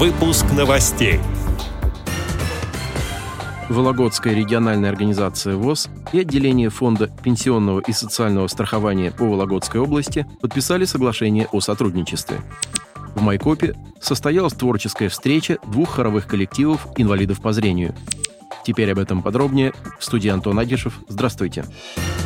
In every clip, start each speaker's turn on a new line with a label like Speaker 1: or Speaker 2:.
Speaker 1: Выпуск новостей.
Speaker 2: Вологодская региональная организация ВОЗ и отделение Фонда пенсионного и социального страхования по Вологодской области подписали соглашение о сотрудничестве. В Майкопе состоялась творческая встреча двух хоровых коллективов инвалидов по зрению. Теперь об этом подробнее. В студии Антон Агишев. Здравствуйте. Здравствуйте.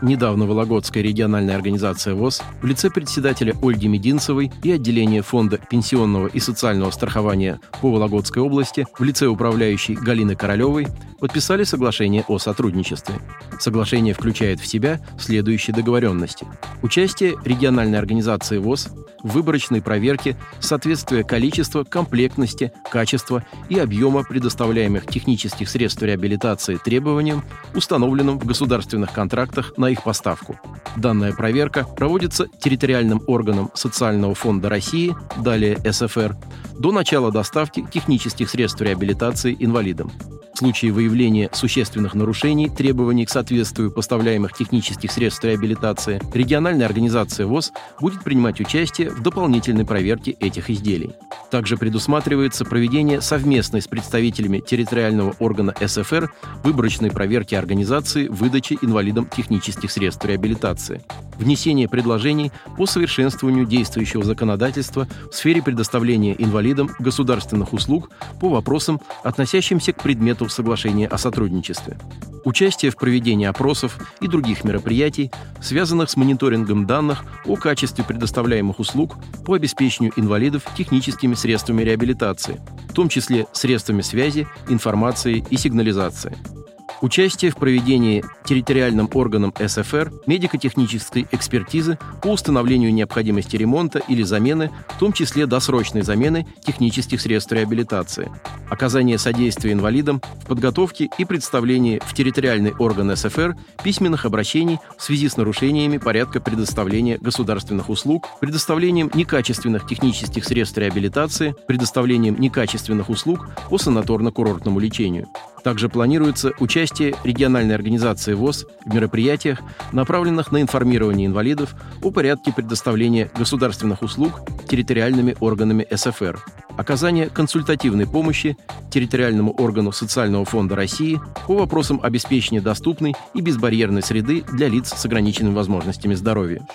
Speaker 2: Недавно Вологодская региональная организация ВОЗ в лице председателя Ольги Мединцевой и отделения Фонда пенсионного и социального страхования по Вологодской области в лице управляющей Галины Королевой подписали соглашение о сотрудничестве. Соглашение включает в себя следующие договоренности. Участие региональной организации ВОЗ в выборочной проверке соответствия количества, комплектности, качества и объема предоставляемых технических средств реабилитации требованиям, установленным в государственных контрактах на их поставку. Данная проверка проводится территориальным органом Социального фонда России, далее СФР, до начала доставки технических средств реабилитации инвалидам. В случае выявления существенных нарушений требований к соответствию поставляемых технических средств реабилитации, региональная организация ВОЗ будет принимать участие в дополнительной проверке этих изделий. Также предусматривается проведение совместной с представителями территориального органа СФР выборочной проверки организации выдачи инвалидам технических средств реабилитации внесение предложений по совершенствованию действующего законодательства в сфере предоставления инвалидам государственных услуг по вопросам, относящимся к предмету соглашения о сотрудничестве. Участие в проведении опросов и других мероприятий, связанных с мониторингом данных о качестве предоставляемых услуг по обеспечению инвалидов техническими средствами реабилитации, в том числе средствами связи, информации и сигнализации – Участие в проведении территориальным органом СФР медико-технической экспертизы по установлению необходимости ремонта или замены, в том числе досрочной замены технических средств реабилитации. Оказание содействия инвалидам в подготовке и представлении в территориальный орган СФР письменных обращений в связи с нарушениями порядка предоставления государственных услуг, предоставлением некачественных технических средств реабилитации, предоставлением некачественных услуг по санаторно-курортному лечению. Также планируется участие региональной организации ВОЗ в мероприятиях, направленных на информирование инвалидов о порядке предоставления государственных услуг территориальными органами СФР, оказание консультативной помощи территориальному органу Социального фонда России по вопросам обеспечения доступной и безбарьерной среды для лиц с ограниченными возможностями здоровья.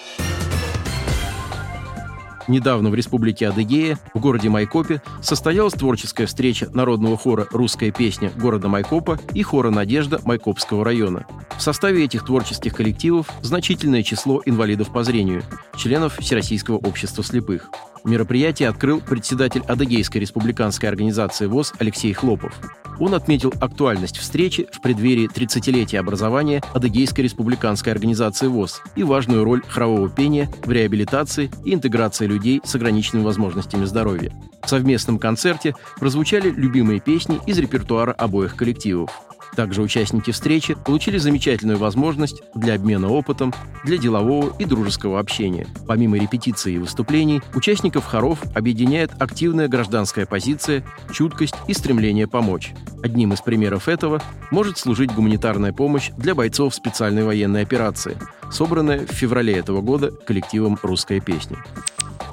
Speaker 2: Недавно в Республике Адыгея, в городе Майкопе, состоялась творческая встреча народного хора «Русская песня» города Майкопа и хора «Надежда» Майкопского района. В составе этих творческих коллективов значительное число инвалидов по зрению, членов Всероссийского общества слепых. Мероприятие открыл председатель Адыгейской республиканской организации ВОЗ Алексей Хлопов. Он отметил актуальность встречи в преддверии 30-летия образования Адыгейской республиканской организации ВОЗ и важную роль хорового пения в реабилитации и интеграции людей с ограниченными возможностями здоровья. В совместном концерте прозвучали любимые песни из репертуара обоих коллективов. Также участники встречи получили замечательную возможность для обмена опытом, для делового и дружеского общения. Помимо репетиций и выступлений, участников хоров объединяет активная гражданская позиция, чуткость и стремление помочь. Одним из примеров этого может служить гуманитарная помощь для бойцов специальной военной операции, собранная в феврале этого года коллективом «Русская песня».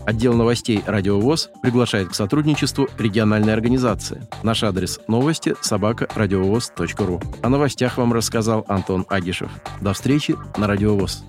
Speaker 2: Отдел новостей «Радио ВОЗ» приглашает к сотрудничеству региональной организации. Наш адрес – новости собака ру. О новостях вам рассказал Антон Агишев. До встречи на «Радио ВОЗ».